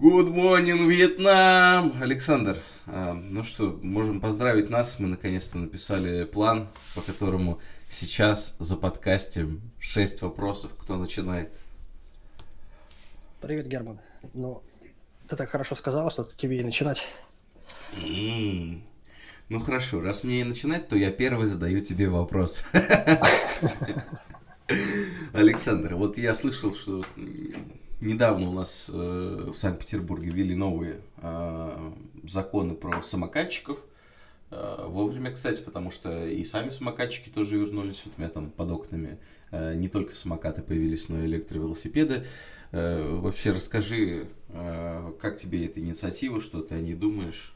Good morning, Вьетнам! Александр, а, ну что, можем поздравить нас. Мы наконец-то написали план, по которому сейчас за подкастем 6 вопросов. Кто начинает? Привет, Герман. Ну, ты так хорошо сказал, что тебе и начинать. И-и-и. Ну хорошо, раз мне и начинать, то я первый задаю тебе вопрос. Александр, вот я слышал, что недавно у нас э, в Санкт-Петербурге ввели новые э, законы про самокатчиков. Э, вовремя, кстати, потому что и сами самокатчики тоже вернулись. Вот у меня там под окнами э, не только самокаты появились, но и электровелосипеды. Э, вообще расскажи, э, как тебе эта инициатива, что ты о ней думаешь?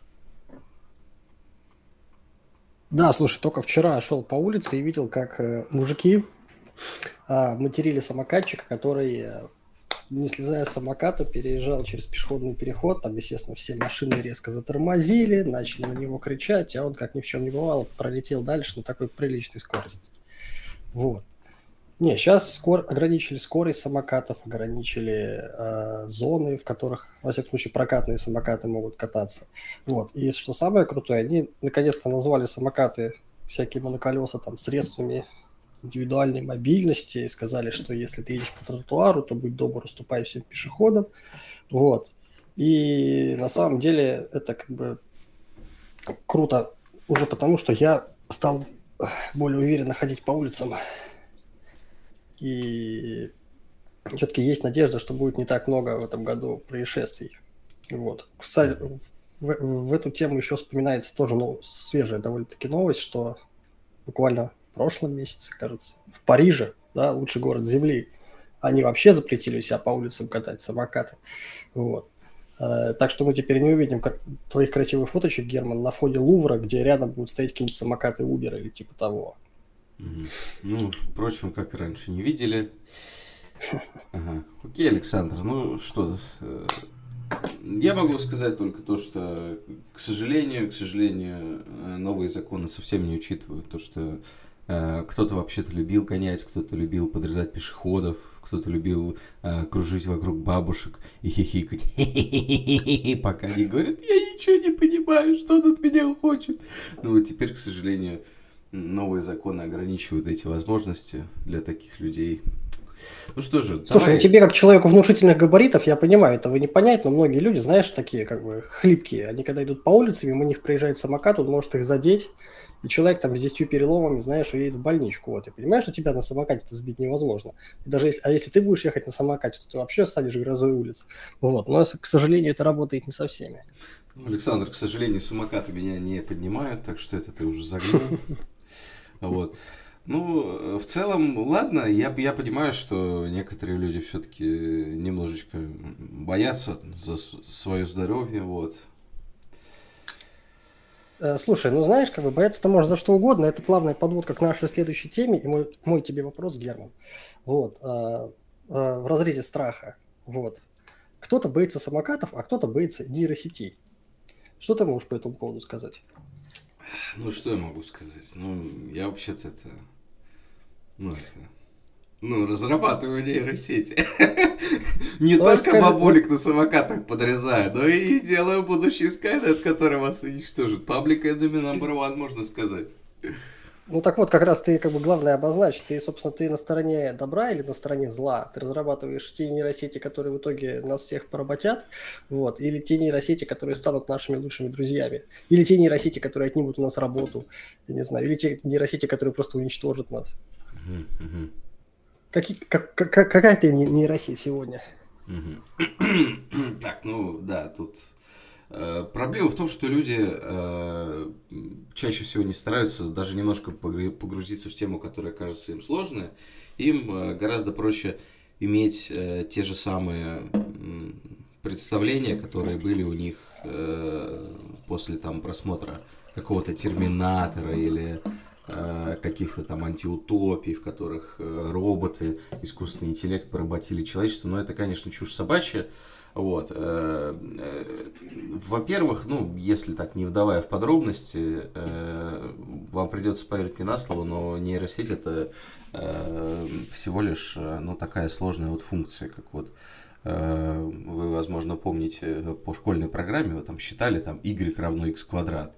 Да, слушай, только вчера шел по улице и видел, как э, мужики э, материли самокатчика, который, э, не слезая с самоката, переезжал через пешеходный переход. Там, естественно, все машины резко затормозили, начали на него кричать, а он, как ни в чем не бывало, пролетел дальше на такой приличной скорости. Вот. Не, сейчас скор... ограничили скорость самокатов, ограничили э, зоны, в которых, во всяком случае, прокатные самокаты могут кататься. Вот. И что самое крутое, они наконец-то назвали самокаты всякие моноколеса там средствами индивидуальной мобильности и сказали, что если ты едешь по тротуару, то будь добр, уступай всем пешеходам. Вот. И на самом деле это как бы круто уже потому, что я стал более уверенно ходить по улицам и все-таки есть надежда, что будет не так много в этом году происшествий. Вот. Кстати, в, в эту тему еще вспоминается тоже ну, свежая довольно-таки новость, что буквально прошлом месяце, кажется, в Париже, да, лучший город Земли, они вообще запретили себя по улицам катать самокаты. Вот. Э, так что мы теперь не увидим твоих красивых фоточек, Герман, на фоне Лувра, где рядом будут стоять какие-нибудь самокаты Uber или типа того. Ну, впрочем, как и раньше не видели. Ага. Окей, Александр, ну что, э, я могу сказать только то, что, к сожалению, к сожалению, э, новые законы совсем не учитывают то, что кто-то вообще-то любил гонять, кто-то любил подрезать пешеходов, кто-то любил э, кружить вокруг бабушек и хихикать. Пока не говорят, я ничего не понимаю, что он от меня хочет. Ну вот теперь, к сожалению, новые законы ограничивают эти возможности для таких людей. Ну что же, Слушай, давай... ну тебе как человеку внушительных габаритов, я понимаю, этого не понять, но многие люди, знаешь, такие как бы хлипкие. Они когда идут по улице, мимо них проезжает самокат, он может их задеть, и человек там с 10 переломами, знаешь, уедет в больничку. Вот, и понимаешь, что тебя на самокате-то сбить невозможно. И даже если, а если ты будешь ехать на самокате, то ты вообще станешь грозой улиц. Вот, но, к сожалению, это работает не со всеми. Александр, к сожалению, самокаты меня не поднимают, так что это ты уже загнул. Вот. Ну, в целом, ладно, я, я понимаю, что некоторые люди все-таки немножечко боятся за свое здоровье, вот. Э, слушай, ну знаешь, как бы бояться-то можно за что угодно. Это плавная подводка к нашей следующей теме. И мой, мой тебе вопрос, Герман. Вот. А, а, в разрезе страха. Вот. Кто-то боится самокатов, а кто-то боится нейросетей. Что ты можешь по этому поводу сказать? Ну, что я могу сказать? Ну, я вообще-то это... Ну, это... Ну, разрабатываю нейросети. Не только бабулик на самокатах подрезаю, но и делаю будущий Skynet, который вас уничтожит. Public enemy number one, можно сказать. Ну так вот, как раз ты как бы главное обозначить. Ты, собственно, ты на стороне добра или на стороне зла? Ты разрабатываешь те нейросети, которые в итоге нас всех поработят, вот, или те нейросети, которые станут нашими лучшими друзьями, или те нейросети, которые отнимут у нас работу, я не знаю, или те нейросети, которые просто уничтожат нас. Какие, как, как, какая ты нейросеть сегодня? Так, ну да, тут Э, проблема в том, что люди э, чаще всего не стараются даже немножко погрузиться в тему, которая кажется им сложной. Им э, гораздо проще иметь э, те же самые представления, которые были у них э, после там просмотра какого-то терминатора или каких-то там антиутопий, в которых э, роботы, искусственный интеллект поработили человечество. Но это, конечно, чушь собачья. Вот. Э, э, во-первых, ну, если так не вдавая в подробности, э, вам придется поверить мне на слово, но нейросеть это всего лишь ну, такая сложная вот функция, как вот вы, возможно, помните по школьной программе, вы там считали там y равно x квадрат.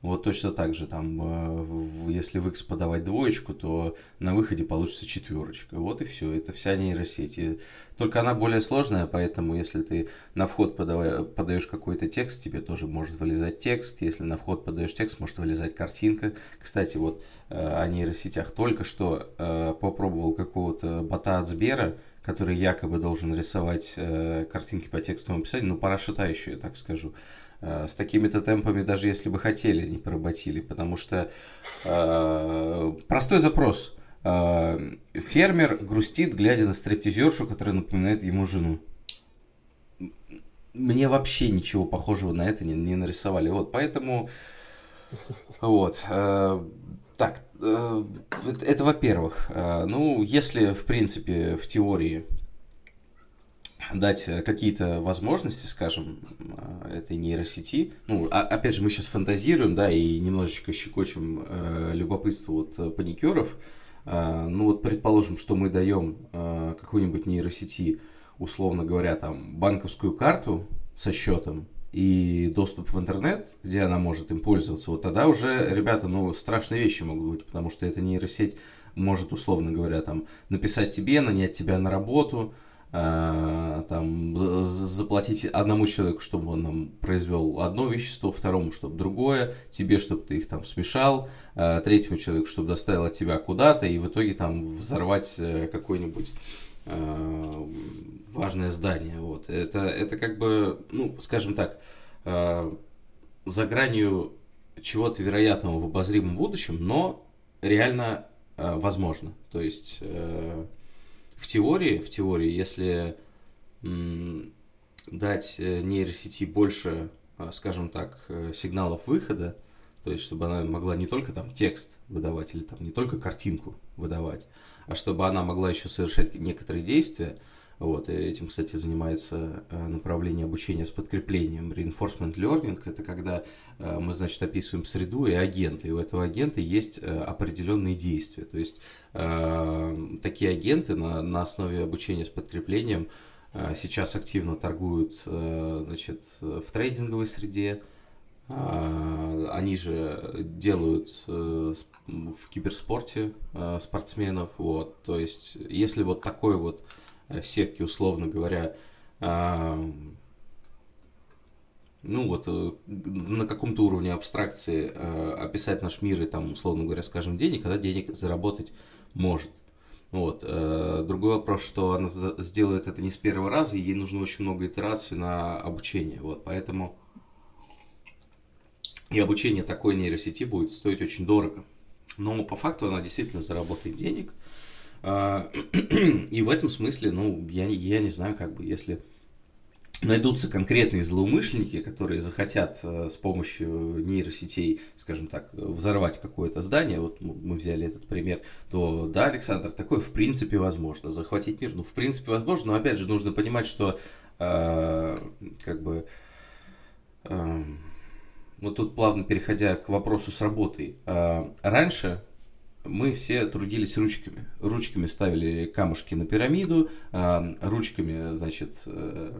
Вот точно так же, там, э, если в X подавать двоечку, то на выходе получится четверочка. Вот и все, это вся нейросеть. И только она более сложная, поэтому если ты на вход подавай, подаешь какой-то текст, тебе тоже может вылезать текст. Если на вход подаешь текст, может вылезать картинка. Кстати, вот э, о нейросетях только что э, попробовал какого-то бота от Сбера, который якобы должен рисовать картинки по текстовому описанию, ну, парашютающую, я так скажу. Э, с такими-то темпами, даже если бы хотели, не поработили, потому что э, простой запрос. Э, фермер грустит, глядя на стриптизершу, которая напоминает ему жену. Мне вообще ничего похожего на это не, не нарисовали. Вот, поэтому... Вот. Э, так, это, это во-первых. Э, ну, если, в принципе, в теории дать э, какие-то возможности, скажем, э, этой нейросети. Ну, а, опять же, мы сейчас фантазируем, да, и немножечко щекочем э, любопытство вот э, паникеров. Э, ну, вот предположим, что мы даем э, какой-нибудь нейросети, условно говоря, там, банковскую карту со счетом и доступ в интернет, где она может им пользоваться, вот тогда уже, ребята, ну, страшные вещи могут быть, потому что эта нейросеть может, условно говоря, там, написать тебе, нанять тебя на работу, там, заплатить одному человеку, чтобы он нам произвел одно вещество, второму, чтобы другое, тебе, чтобы ты их там смешал, э, третьему человеку, чтобы доставил от тебя куда-то, и в итоге там взорвать э, какое-нибудь важное здание. Вот. Это, это как бы, ну, скажем так, за гранью чего-то вероятного в обозримом будущем, но реально возможно. То есть в теории, в теории, если дать э, нейросети больше, а, скажем так, э, сигналов выхода, то есть чтобы она могла не только там текст выдавать или там не только картинку выдавать, а чтобы она могла еще совершать некоторые действия, вот, этим, кстати, занимается э, направление обучения с подкреплением. Reinforcement learning – это когда э, мы, значит, описываем среду и агента, и у этого агента есть э, определенные действия. То есть такие агенты на, на основе обучения с подкреплением сейчас активно торгуют, значит, в трейдинговой среде, они же делают в киберспорте спортсменов, вот, то есть если вот такой вот сетки, условно говоря, ну вот э, на каком-то уровне абстракции э, описать наш мир и там, условно говоря, скажем, денег, когда денег заработать может. Вот. Другой вопрос, что она сделает это не с первого раза, и ей нужно очень много итераций на обучение. Вот. Поэтому и обучение такой нейросети будет стоить очень дорого. Но по факту она действительно заработает денег – а, и в этом смысле, ну, я, я не знаю, как бы, если найдутся конкретные злоумышленники, которые захотят э, с помощью нейросетей, скажем так, взорвать какое-то здание, вот мы взяли этот пример, то да, Александр, такое в принципе возможно. Захватить мир, ну, в принципе возможно, но опять же нужно понимать, что э, как бы э, вот тут плавно переходя к вопросу с работой. Раньше мы все трудились ручками. Ручками ставили камушки на пирамиду, а, ручками, значит, э,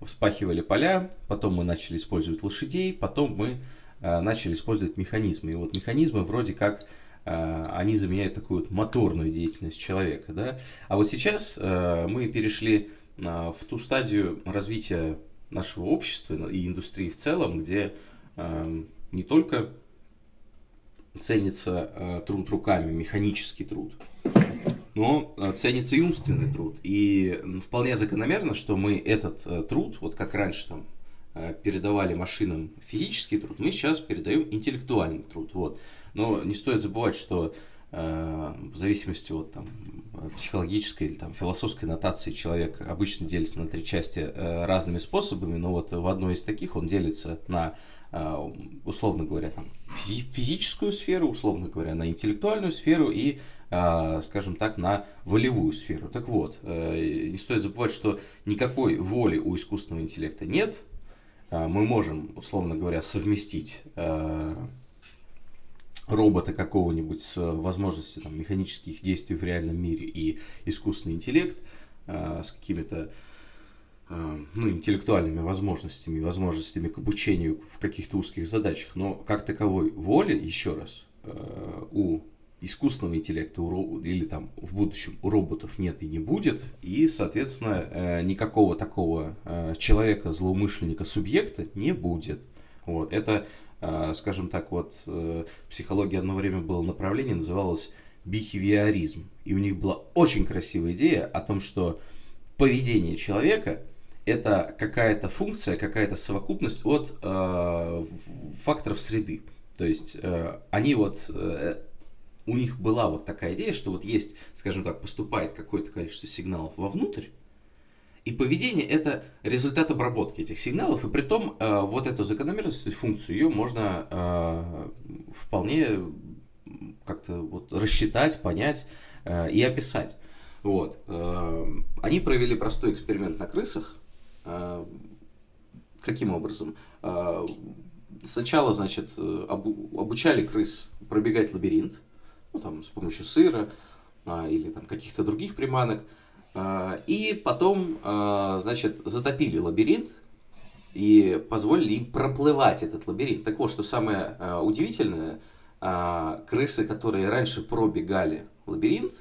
вспахивали поля, потом мы начали использовать лошадей, потом мы а, начали использовать механизмы. И вот механизмы вроде как а, они заменяют такую вот моторную деятельность человека. Да? А вот сейчас мы перешли в ту стадию развития нашего общества и индустрии в целом, где не только ценится э, труд руками, механический труд, но э, ценится и умственный труд. И вполне закономерно, что мы этот э, труд, вот как раньше там передавали машинам физический труд, мы сейчас передаем интеллектуальный труд. Вот. Но не стоит забывать, что э, в зависимости от там, психологической или там, философской нотации человек обычно делится на три части э, разными способами, но вот в одной из таких он делится на Э, условно говоря, там, физическую сферу, условно говоря, на интеллектуальную сферу и, э, скажем так, на волевую сферу. Так вот, э, не стоит забывать, что никакой воли у искусственного интеллекта нет. Мы можем, условно говоря, совместить робота какого-нибудь с возможностью там, механических действий в реальном мире и искусственный интеллект – с какими-то ну, интеллектуальными возможностями, возможностями к обучению в каких-то узких задачах, но как таковой воли, еще раз, у искусственного интеллекта или там в будущем у роботов нет и не будет, и, соответственно, э, никакого такого э, человека-злоумышленника, субъекта не будет. Вот, это, э, скажем так, вот в психологии одно время было направление, называлось бихевиоризм. И у них была очень красивая идея о том, что поведение человека это какая-то функция, какая-то совокупность от э, факторов среды. То есть э, они вот у них была вот такая идея, что вот есть, скажем так, поступает какое-то количество сигналов вовнутрь, и поведение это результат обработки этих сигналов, и при том э, вот эту закономерность, эту функцию, ее можно э, вполне как-то вот рассчитать, понять э, и описать. Вот. Э, они провели простой эксперимент на крысах. Э, каким образом? Э, сначала, значит, обу обучали крыс пробегать лабиринт, ну, там, с помощью сыра а, или там каких-то других приманок. А, и потом, а, значит, затопили лабиринт и позволили им проплывать этот лабиринт. Так вот, что самое а, удивительное, а, крысы, которые раньше пробегали лабиринт,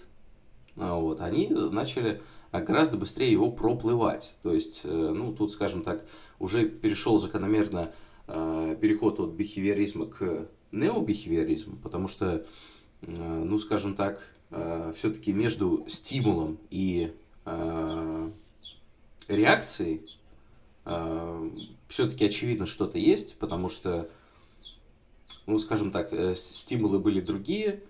а, вот, они начали гораздо быстрее его проплывать. То есть, э, ну, тут, скажем так, уже перешел закономерно э, переход от бихевиоризма к необихевиоризму, потому что Э, ну, скажем так, все-таки между стимулом и реакцией все-таки очевидно что-то есть, потому что, ну, скажем так, стимулы были другие,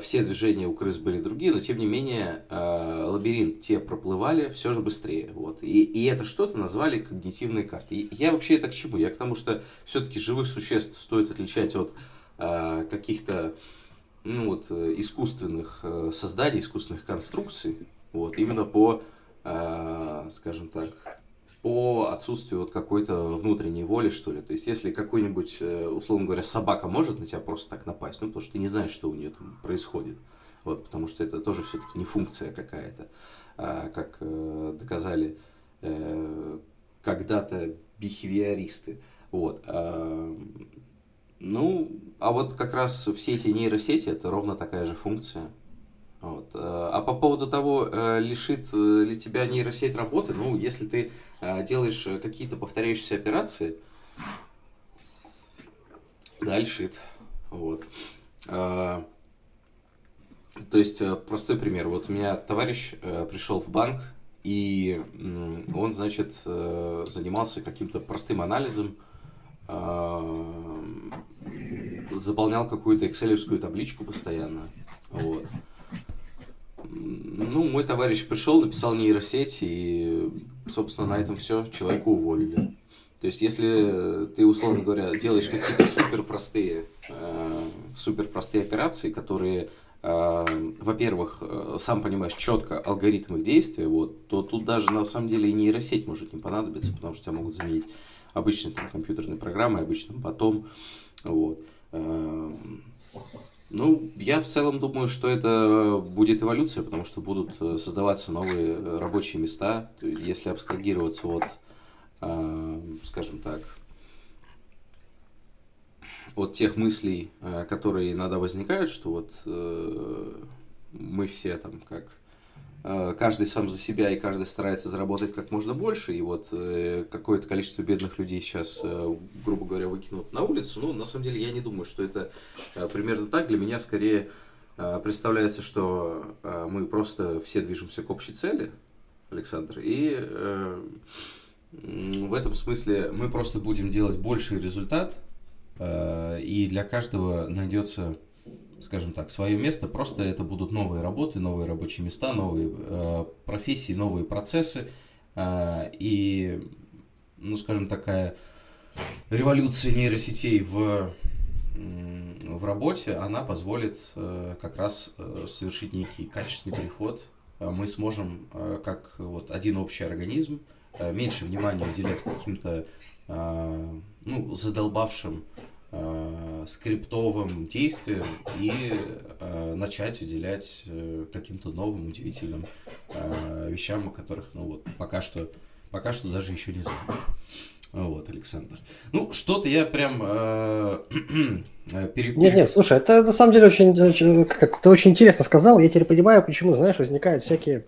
все движения у крыс были другие, но тем не менее лабиринт те проплывали все же быстрее. Вот. И, и это что-то назвали когнитивной картой. И я вообще это к чему? Я к тому, что все-таки живых существ стоит отличать от каких-то ну, вот, э, искусственных э, созданий, искусственных конструкций, вот, именно по, э, скажем так, по отсутствию вот какой-то внутренней воли, что ли. То есть, если какой-нибудь, условно говоря, собака может на тебя просто так напасть, ну, потому что ты не знаешь, что у нее там происходит. Вот, потому что это тоже все-таки не функция какая-то, а, как доказали когда-то бихевиористы. Вот. А, ну, а вот как раз все эти нейросети это ровно такая же функция. Вот. Э, а по поводу того, э, лишит э, ли тебя нейросеть работы, ну, если ты делаешь какие-то повторяющиеся операции, да, лишит. Вот. То есть, простой пример. Вот у меня товарищ пришел в банк, и он, значит, занимался каким-то простым анализом заполнял какую-то экселевскую табличку постоянно. Вот. Ну, мой товарищ пришел, написал нейросеть, и, собственно, на этом все, человека уволили. То есть, если ты, условно говоря, делаешь какие-то супер простые, э, супер простые операции, которые, э, во-первых, э, сам понимаешь четко алгоритм их действия, вот, то тут даже на самом деле и нейросеть может не понадобиться, потому что тебя могут заменить обычной там, компьютерной программой, обычным потом. Вот. Эм, ну, я в целом думаю, что это будет эволюция, потому что будут э, создаваться новые э, рабочие места, если абстрагироваться от, эм, скажем так, от тех мыслей, э, которые иногда возникают, что вот мы все там как Э, каждый сам за себя и каждый старается заработать как можно больше, и вот э, какое-то количество бедных людей сейчас, э, грубо говоря, выкинут на улицу, ну, на самом деле, я не думаю, что это примерно так. Для меня скорее представляется, что мы просто все движемся к общей цели, Александр, и в этом смысле мы просто будем делать больший результат, и для каждого найдется скажем так, свое место. Просто это будут новые работы, новые рабочие места, новые э, профессии, новые процессы. Э, и, ну, скажем, такая революция нейросетей в, в работе, она позволит э, как раз э, совершить некий качественный переход. Э, мы сможем, э, как вот один общий организм, э, меньше внимания уделять каким-то э, ну, задолбавшим э, скриптовым действиям и э, начать уделять э, каким-то новым, удивительным э, вещам, о которых, ну вот, пока что, пока что даже еще не знаю. Вот, Александр. Ну, что-то я прям э, э пере... Нет, нет, слушай, это на самом деле очень, очень как ты очень интересно сказал. Я теперь понимаю, почему, знаешь, возникают всякие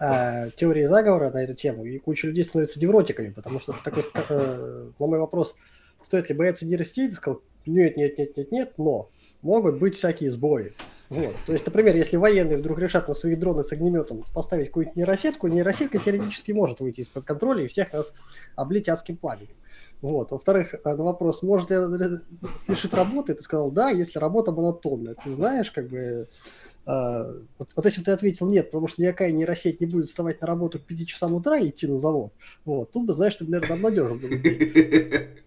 э, теории заговора на эту тему, и куча людей становятся невротиками, потому что такой, э, на мой вопрос, стоит ли бояться нейросетей, сказал, нет, нет, нет, нет, нет, но могут быть всякие сбои. Вот. То есть, например, если военные вдруг решат на свои дроны с огнеметом поставить какую-нибудь нейросетку, нейросетка теоретически может выйти из-под контроля и всех нас облить адским пламенем. Вот. Во-вторых, э, на вопрос, может ли лишить работы, ты сказал, да, если работа монотонная. Ты знаешь, как бы, э, вот, вот если бы ты ответил нет, потому что никакая нейросеть не будет вставать на работу к 5 часам утра и идти на завод, вот, тут бы, знаешь, ты, наверное, обнадежил бы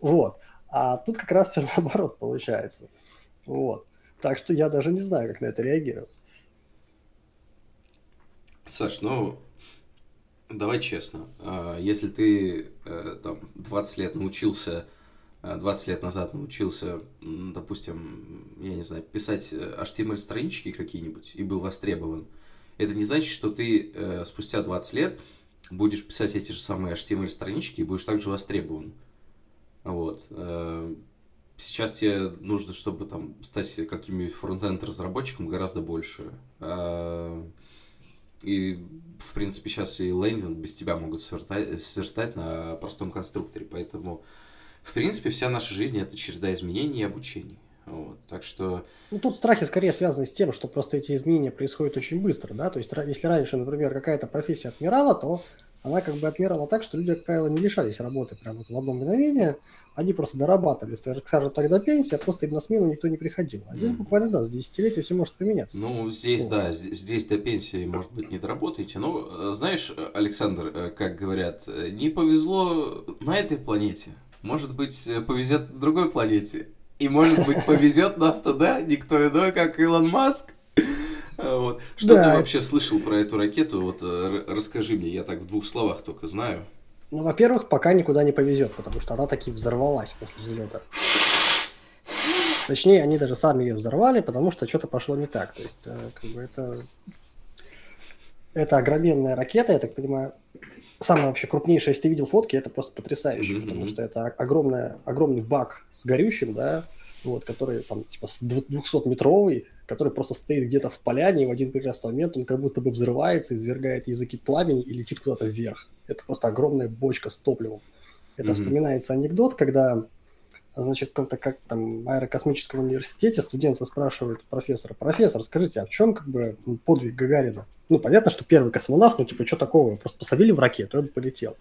Вот. А тут как раз все наоборот получается. Вот. Так что я даже не знаю, как на это реагировать. Саш, ну, давай честно. А, если ты э, там 20 лет научился, 20 э, лет назад научился, допустим, я не знаю, писать HTML-странички какие-нибудь и был востребован, это не значит, что ты э, спустя 20 лет будешь писать эти же самые HTML-странички и будешь также востребован. Вот сейчас тебе нужно, чтобы там стать каким-нибудь фронтенд разработчиком гораздо больше. А, и, в принципе, сейчас и лендинг без тебя могут сверстать, сверстать на простом конструкторе. Поэтому, в принципе, вся наша жизнь это череда изменений и обучений. Вот, так что... Ну, тут страхи скорее связаны с тем, что просто эти изменения происходят очень быстро, да, то есть если раньше, например, какая-то профессия отмирала, то она как бы отмерила так, что люди, как правило, не лишались работы прямо вот в одно мгновение, они просто дорабатывали, скажем так, до пенсии, а просто им на смену никто не приходил. А здесь буквально, да, с десятилетия все может поменяться. Ну, здесь, вот. да, здесь до пенсии, может быть, не доработаете, но, знаешь, Александр, э, как говорят, э, не повезло на этой планете, может быть, э, повезет на другой планете. И, может быть, повезет нас туда никто иной, как Илон Маск. Вот. Что да. ты вообще слышал про эту ракету? Вот э, расскажи мне, я так в двух словах только знаю. Ну, во-первых, пока никуда не повезет, потому что она таки взорвалась после взлета. Точнее, они даже сами ее взорвали, потому что что-то пошло не так. То есть, э, как бы это... Это огроменная ракета, я так понимаю, самая вообще крупнейшая, если ты видел фотки, это просто потрясающе, mm-hmm. потому что это огромная, огромный бак с горючим, да, вот, который там типа 200-метровый, который просто стоит где-то в поляне, и в один прекрасный момент он как будто бы взрывается, извергает языки пламени и летит куда-то вверх. Это просто огромная бочка с топливом. Это mm-hmm. вспоминается анекдот, когда, значит, в каком-то как там аэрокосмическом университете студенты спрашивают профессора, профессор, скажите, а в чем как бы подвиг Гагарина? Ну, понятно, что первый космонавт, ну, типа, что такого? Просто посадили в ракету, и он полетел.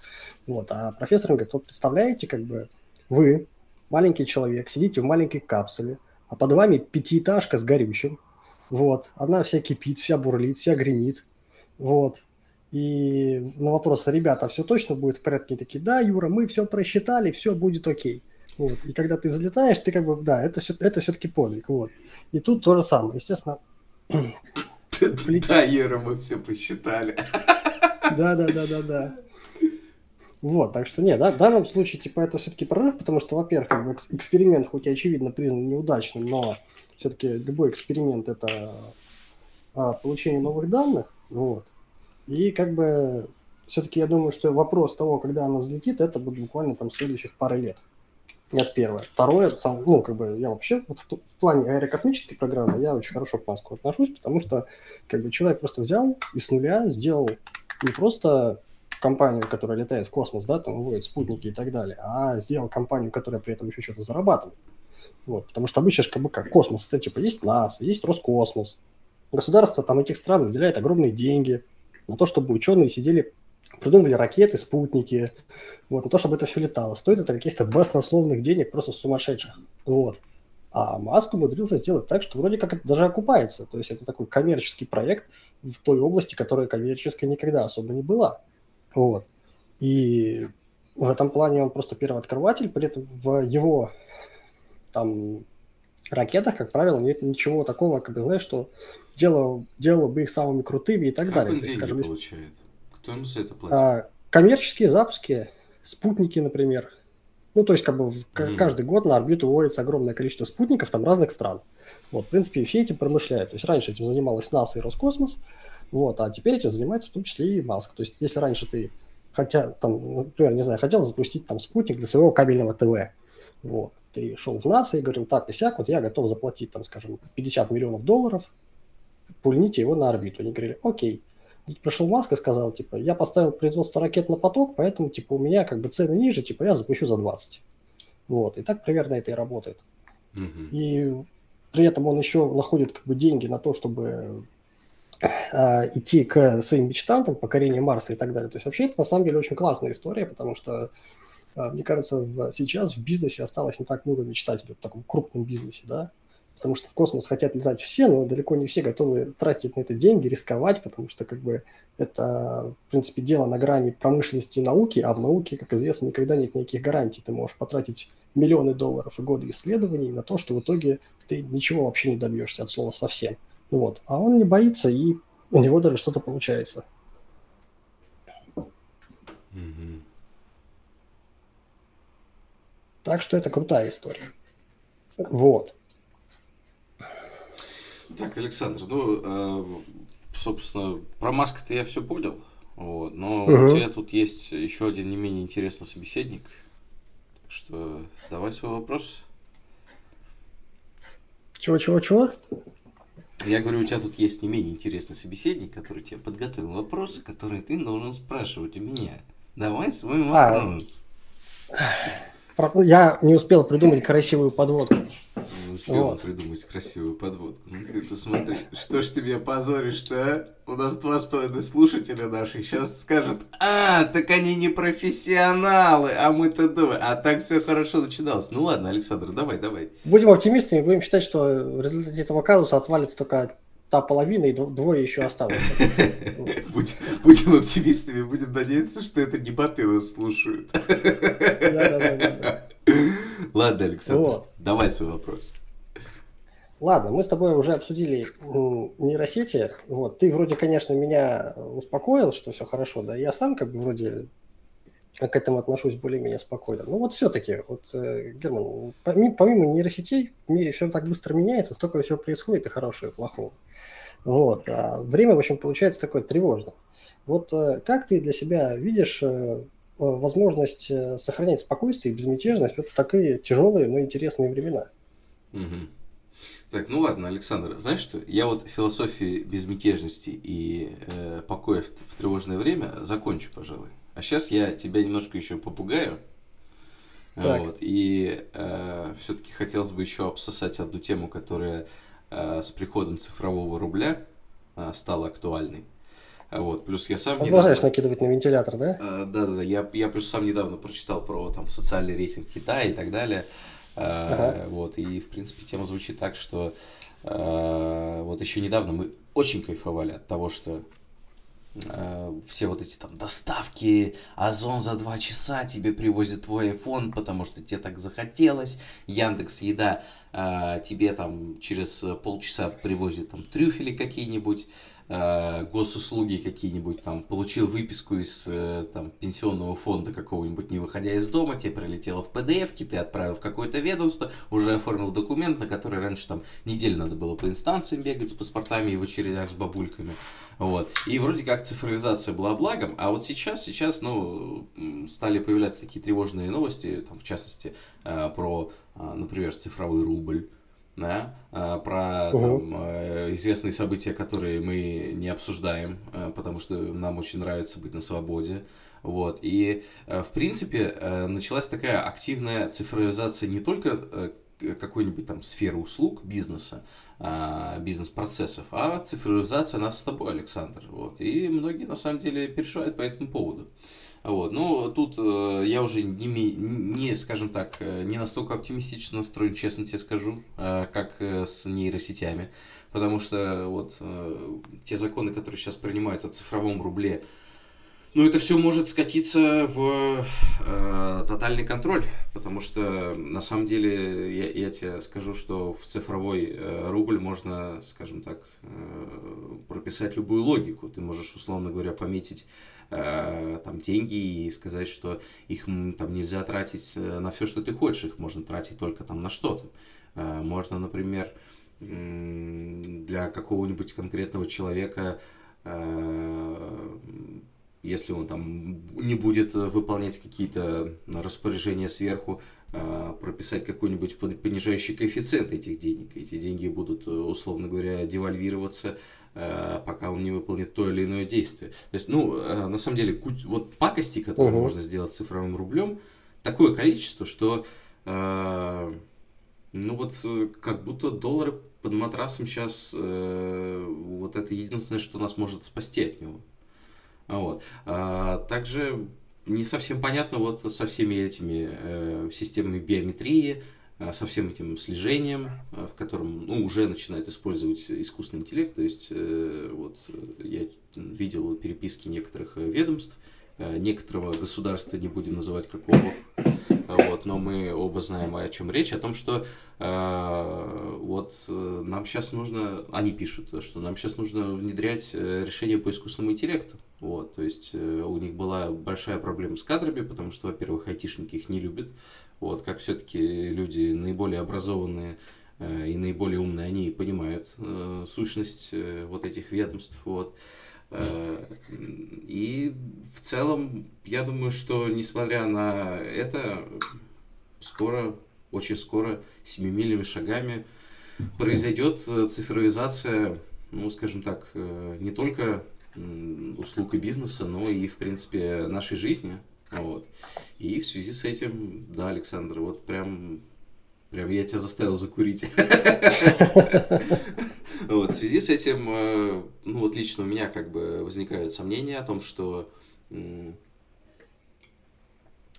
Вот, а профессор говорит, вот представляете, как бы вы, маленький человек, сидите в маленькой капсуле, а под вами пятиэтажка с горючим. Вот. Она вся кипит, вся бурлит, вся гремит. Вот. И на вопрос, ребята, все точно будет в порядке? Они такие, да, Юра, мы все просчитали, все будет окей. Вот. И когда ты взлетаешь, ты как бы, да, это, все, это все-таки подвиг. Вот. И тут то же самое. Естественно, Да, Юра, мы все посчитали. Да, да, да, да, да. Вот, так что нет, да, в данном случае, типа, это все-таки прорыв, потому что, во-первых, как бы эксперимент, хоть и очевидно признан неудачным, но все-таки любой эксперимент это а, получение новых данных, вот. И как бы все-таки я думаю, что вопрос того, когда оно взлетит, это будет буквально там следующих пары лет. Это первое. Второе, сам, ну, как бы я вообще вот в, в плане аэрокосмической программы я очень хорошо к Маску отношусь, потому что как бы человек просто взял и с нуля сделал не просто компанию, которая летает в космос, да, там выводит спутники и так далее, а сделал компанию, которая при этом еще что-то зарабатывает. Вот, потому что обычно как бы как космос, это типа есть НАСА, есть Роскосмос. Государство там этих стран выделяет огромные деньги на то, чтобы ученые сидели, придумывали ракеты, спутники, вот, на то, чтобы это все летало. Стоит это каких-то баснословных денег, просто сумасшедших. Вот. А Маск умудрился сделать так, что вроде как это даже окупается. То есть это такой коммерческий проект в той области, которая коммерческой никогда особо не была. Вот. И в этом плане он просто первооткрыватель, при этом в его там ракетах, как правило, нет ничего такого, как бы, знаешь, что делало, делало бы их самыми крутыми и так как далее. Он деньги скажем, получает? Кто ему за это платит? А, коммерческие запуски, спутники, например. Ну, то есть, как бы mm-hmm. каждый год на орбиту выводится огромное количество спутников там разных стран. Вот, в принципе, все этим промышляют. То есть раньше этим занималась НАСА и Роскосмос, вот, а теперь этим занимается в том числе и Маск. То есть, если раньше ты хотя, там, например, не знаю, хотел запустить там спутник для своего кабельного ТВ, вот, ты шел в НАСА и говорил, так и сяк, вот я готов заплатить, там, скажем, 50 миллионов долларов, пульните его на орбиту. Они говорили, окей. Тут пришел Маск и сказал, типа, я поставил производство ракет на поток, поэтому, типа, у меня как бы цены ниже, типа, я запущу за 20. Вот, и так примерно это и работает. Mm-hmm. И при этом он еще находит как бы деньги на то, чтобы идти к своим мечтам, там, покорение Марса и так далее. То есть вообще это на самом деле очень классная история, потому что, э, мне кажется, сейчас в бизнесе осталось не так много мечтателей, в таком крупном бизнесе, да, потому что в космос хотят летать все, но далеко не все готовы тратить на это деньги, рисковать, потому что как бы это, в принципе, дело на грани промышленности и науки, а в науке, как известно, никогда нет никаких гарантий. Ты можешь потратить миллионы долларов и годы исследований на то, что в итоге ты ничего вообще не добьешься от слова совсем. Вот. А он не боится, и у него даже что-то получается. Mm-hmm. Так что это крутая история. Вот. Так, Александр, ну, э, собственно, про Маска-то я все понял. Вот, но угу. у тебя тут есть еще один не менее интересный собеседник. Так что давай свой вопрос. Чего, чего, чего? Я говорю, у тебя тут есть не менее интересный собеседник, который тебе подготовил вопросы, которые ты должен спрашивать у меня. Давай свой а, вопрос. А, я не успел придумать красивую подводку. Не успел вот. придумать красивую подводку. Ну ты посмотри, что ж ты меня позоришь-то, а? У нас два с половиной слушателя наши сейчас скажут, а, так они не профессионалы, а мы-то думаем. А так все хорошо начиналось. Ну ладно, Александр, давай, давай. Будем оптимистами, будем считать, что в результате этого казуса отвалится только та половина, и двое еще осталось. Будем оптимистами, будем надеяться, что это не боты нас слушают. Ладно, Александр, давай свой вопрос. Ладно, мы с тобой уже обсудили нейросети. Вот, ты вроде, конечно, меня успокоил, что все хорошо, да, я сам как бы вроде к этому отношусь более-менее спокойно. Но вот все-таки, вот, э, Герман, помимо, помимо нейросетей в мире все так быстро меняется, столько всего происходит, и хорошего, и плохого. Вот. А время, в общем, получается такое тревожное. Вот э, как ты для себя видишь э, возможность сохранять спокойствие и безмятежность вот в такие тяжелые, но интересные времена? Угу. Так, ну ладно, Александр, знаешь что? Я вот философии безмятежности и э, покоя в, в тревожное время закончу, пожалуй. А сейчас я тебя немножко еще попугаю. Так. Вот, и э, все-таки хотелось бы еще обсосать одну тему, которая Э, с приходом цифрового рубля э, стала актуальной. Вот. Плюс я сам Продолжаешь недавно... накидывать на вентилятор, да? Да, да, да. Я, я плюс сам недавно прочитал про там, социальный рейтинг Китая и так далее. Э, ага. Вот. И, в принципе, тема звучит так, что вот еще недавно мы очень кайфовали от того, что все вот эти там доставки, Озон за два часа тебе привозит твой iPhone, потому что тебе так захотелось, Яндекс Еда тебе там через полчаса привозит там трюфели какие-нибудь, э, госуслуги какие-нибудь, там, получил выписку из э, там, пенсионного фонда какого-нибудь, не выходя из дома, тебе прилетело в PDF, ты отправил в какое-то ведомство, уже оформил документ, на который раньше там неделю надо было по инстанциям бегать с паспортами и в очередях с бабульками. Вот. И вроде как цифровизация была благом, а вот сейчас, сейчас, ну, стали появляться такие тревожные новости, там, в частности, э, про, э, например, цифровой рубль, да, а, про угу. там, э, известные события, которые мы не обсуждаем, э, потому что нам очень нравится быть на свободе. Вот. И, э, в принципе, началась такая активная цифровизация не только какой-нибудь там сферы услуг бизнеса, а, бизнес-процессов, а цифровизация нас с тобой, Александр. Вот. И многие, на самом деле, переживают по этому поводу. Вот. Но тут э, я уже не, не, скажем так, э, не настолько оптимистично настроен, честно тебе скажу, э, как э, с нейросетями. Потому что вот э, те законы, которые сейчас принимают о цифровом рубле, ну, это все может скатиться в э, тотальный контроль, потому что на самом деле я, я тебе скажу, что в цифровой э, рубль можно, скажем так, э, прописать любую логику. Ты можешь, условно говоря, пометить э, там деньги и сказать, что их там нельзя тратить э, на все, что ты хочешь, их можно тратить только там на что-то. Э, можно, например, для какого-нибудь конкретного человека если он там не будет выполнять какие-то распоряжения сверху, а, прописать какой-нибудь понижающий коэффициент этих денег. Эти деньги будут, э, условно говоря, девальвироваться, э, пока он не выполнит то или иное действие. То есть, ну, э, на самом деле, вот пакости, которые угу. можно сделать с цифровым рублем, такое количество, что, ну вот, как будто доллары под матрасом сейчас, вот это единственное, что нас может спасти от него. Вот. А, также не совсем понятно вот со всеми этими э, системами биометрии, э, со всем этим слежением, э, в котором ну, уже начинает использовать искусственный интеллект. То есть э, вот я видел переписки некоторых э, ведомств, э, некоторого государства, не будем называть какого, вот, но мы оба знаем, о чем речь, о том, что э, вот нам сейчас нужно, они пишут, что нам сейчас нужно внедрять решение по искусственному интеллекту. Вот, то есть э, у них была большая проблема с кадрами, потому что, во-первых, айтишники их не любят. Вот, как все-таки люди наиболее образованные э, и наиболее умные, они понимают э, сущность э, вот этих ведомств. Вот. Э, и в целом, я думаю, что несмотря на это, скоро, очень скоро, семимильными шагами произойдет цифровизация, ну, скажем так, не только услуг и бизнеса, но и, в принципе, нашей жизни. Вот. И в связи с этим, да, Александр, вот прям, прям я тебя заставил закурить. Вот, в связи с этим, э, ну вот лично у меня как бы возникают сомнения о том, что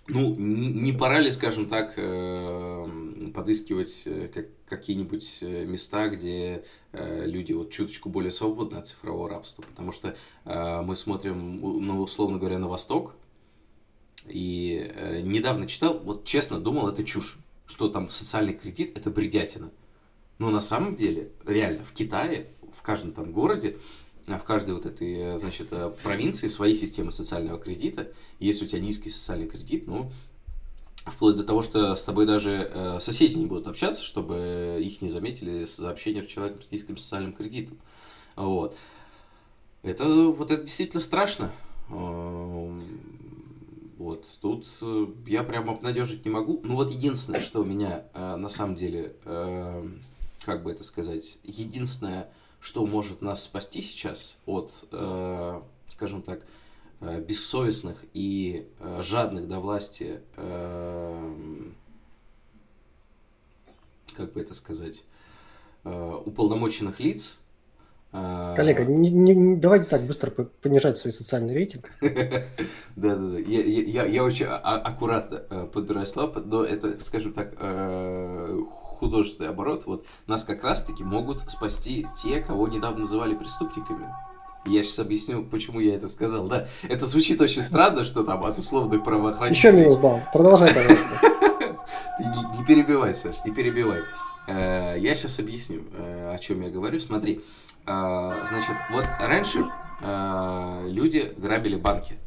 ну, не, не пора ли, скажем так, э, подыскивать э, как, какие-нибудь э, места, где люди вот чуточку более свободны от цифрового рабства? Потому что мы смотрим, ну, условно говоря, на восток, и недавно читал, вот честно думал, это чушь, что там социальный кредит – это бредятина. Но на самом деле, реально, в Китае, в каждом там городе в каждой вот этой, э, значит, э, провинции свои системы социального кредита. Если у тебя низкий социальный кредит, ну, вплоть до того, что с тобой даже э, соседи не будут общаться, чтобы их не заметили за общение с человеком с низким социальным кредитом. Вот. Это, вот это действительно страшно. Эм, вот, тут я прям обнадежить не могу. Ну вот единственное, что у меня на самом деле, как бы это сказать, единственное, что может нас спасти сейчас от, э, скажем так, э, бессовестных и э, жадных до власти, э, как бы это сказать, э, уполномоченных лиц. Э, Коллега, не, не, давайте так быстро понижать свой социальный рейтинг. Да-да-да, я, очень а, аккуратно э, подбираю слова, но это, скажем так, художественный оборот, вот нас как раз-таки могут спасти те, кого недавно называли преступниками. Я сейчас объясню, почему я это сказал. Да, это звучит очень странно, что там от условных правоохранителей... Еще минус балл. Продолжай, пожалуйста. Ты не, не перебивай, Саш, не перебивай. Э, я сейчас объясню, э, о чем я говорю. Смотри, э, значит, вот раньше люди грабили банки.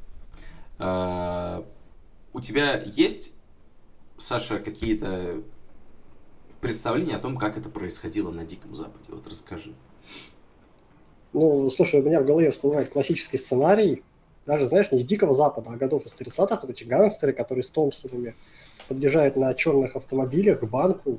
У тебя есть, Саша, какие-то представление о том, как это происходило на Диком Западе. Вот расскажи. Ну, слушай, у меня в голове всплывает классический сценарий, даже, знаешь, не с Дикого Запада, а годов из 30-х, вот эти гангстеры, которые с Томпсонами подъезжают на черных автомобилях к банку,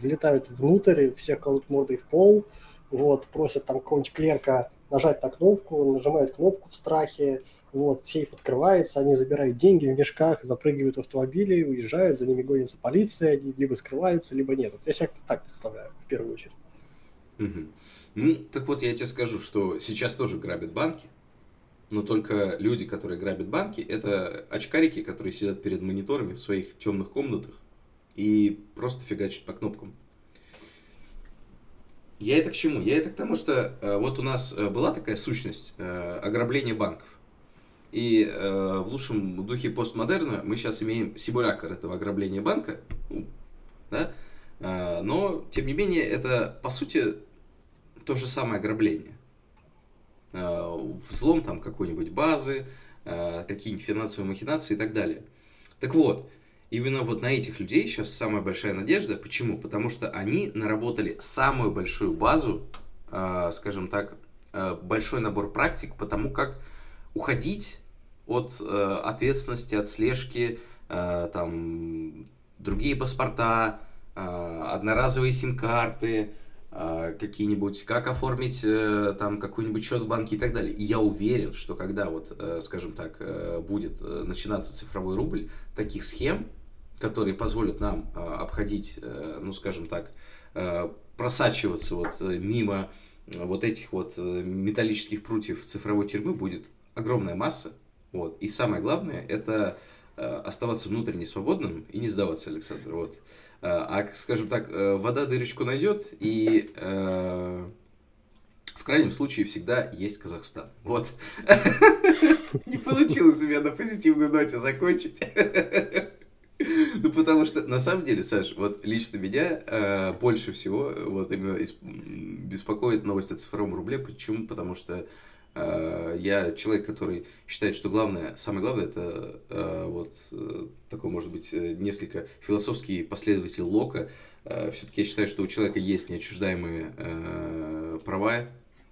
влетают внутрь, всех колут мордой в пол, вот, просят там какого-нибудь клерка нажать на кнопку, он нажимает кнопку в страхе, вот, сейф открывается, они забирают деньги в мешках, запрыгивают в автомобили, уезжают, за ними гонится полиция, они либо скрываются, либо нет. Вот я себе так представляю, в первую очередь. Угу. Ну, так вот, я тебе скажу, что сейчас тоже грабят банки, но только люди, которые грабят банки, это очкарики, которые сидят перед мониторами в своих темных комнатах и просто фигачат по кнопкам. Я это к чему? Я это к тому, что э, вот у нас э, была такая сущность э, ограбления банков. И э, в лучшем духе постмодерна мы сейчас имеем симулятор этого ограбления банка, ну, да? э, но тем не менее это по сути то же самое ограбление. Э, взлом там какой-нибудь базы, э, какие-нибудь финансовые махинации и так далее. Так вот, именно вот на этих людей сейчас самая большая надежда. Почему? Потому что они наработали самую большую базу, э, скажем так, большой набор практик, потому как уходить от ответственности, от слежки, там, другие паспорта, одноразовые сим-карты, какие-нибудь, как оформить э, там какой-нибудь счет в банке и так далее. И я уверен, что когда вот, э, скажем так, э, будет начинаться цифровой рубль, таких схем, которые позволят нам э, обходить, ну, скажем так, просачиваться вот мимо вот этих вот металлических прутьев цифровой тюрьмы будет огромная масса. Вот. И самое главное, это оставаться внутренне свободным и не сдаваться, Александр. Вот. Э, а, скажем так, э, вода дырочку найдет, и э, в крайнем случае всегда есть Казахстан. Вот. Не получилось у меня на позитивной ноте закончить. Ну, потому что, на самом деле, Саш, вот лично меня э, больше всего вот именно беспокоит новость о цифровом рубле. Почему? Потому что я человек, который считает, что главное, самое главное, это э, вот э, такой, может быть, несколько философский последователь Лока. Все-таки я считаю, что у человека есть неотчуждаемые права,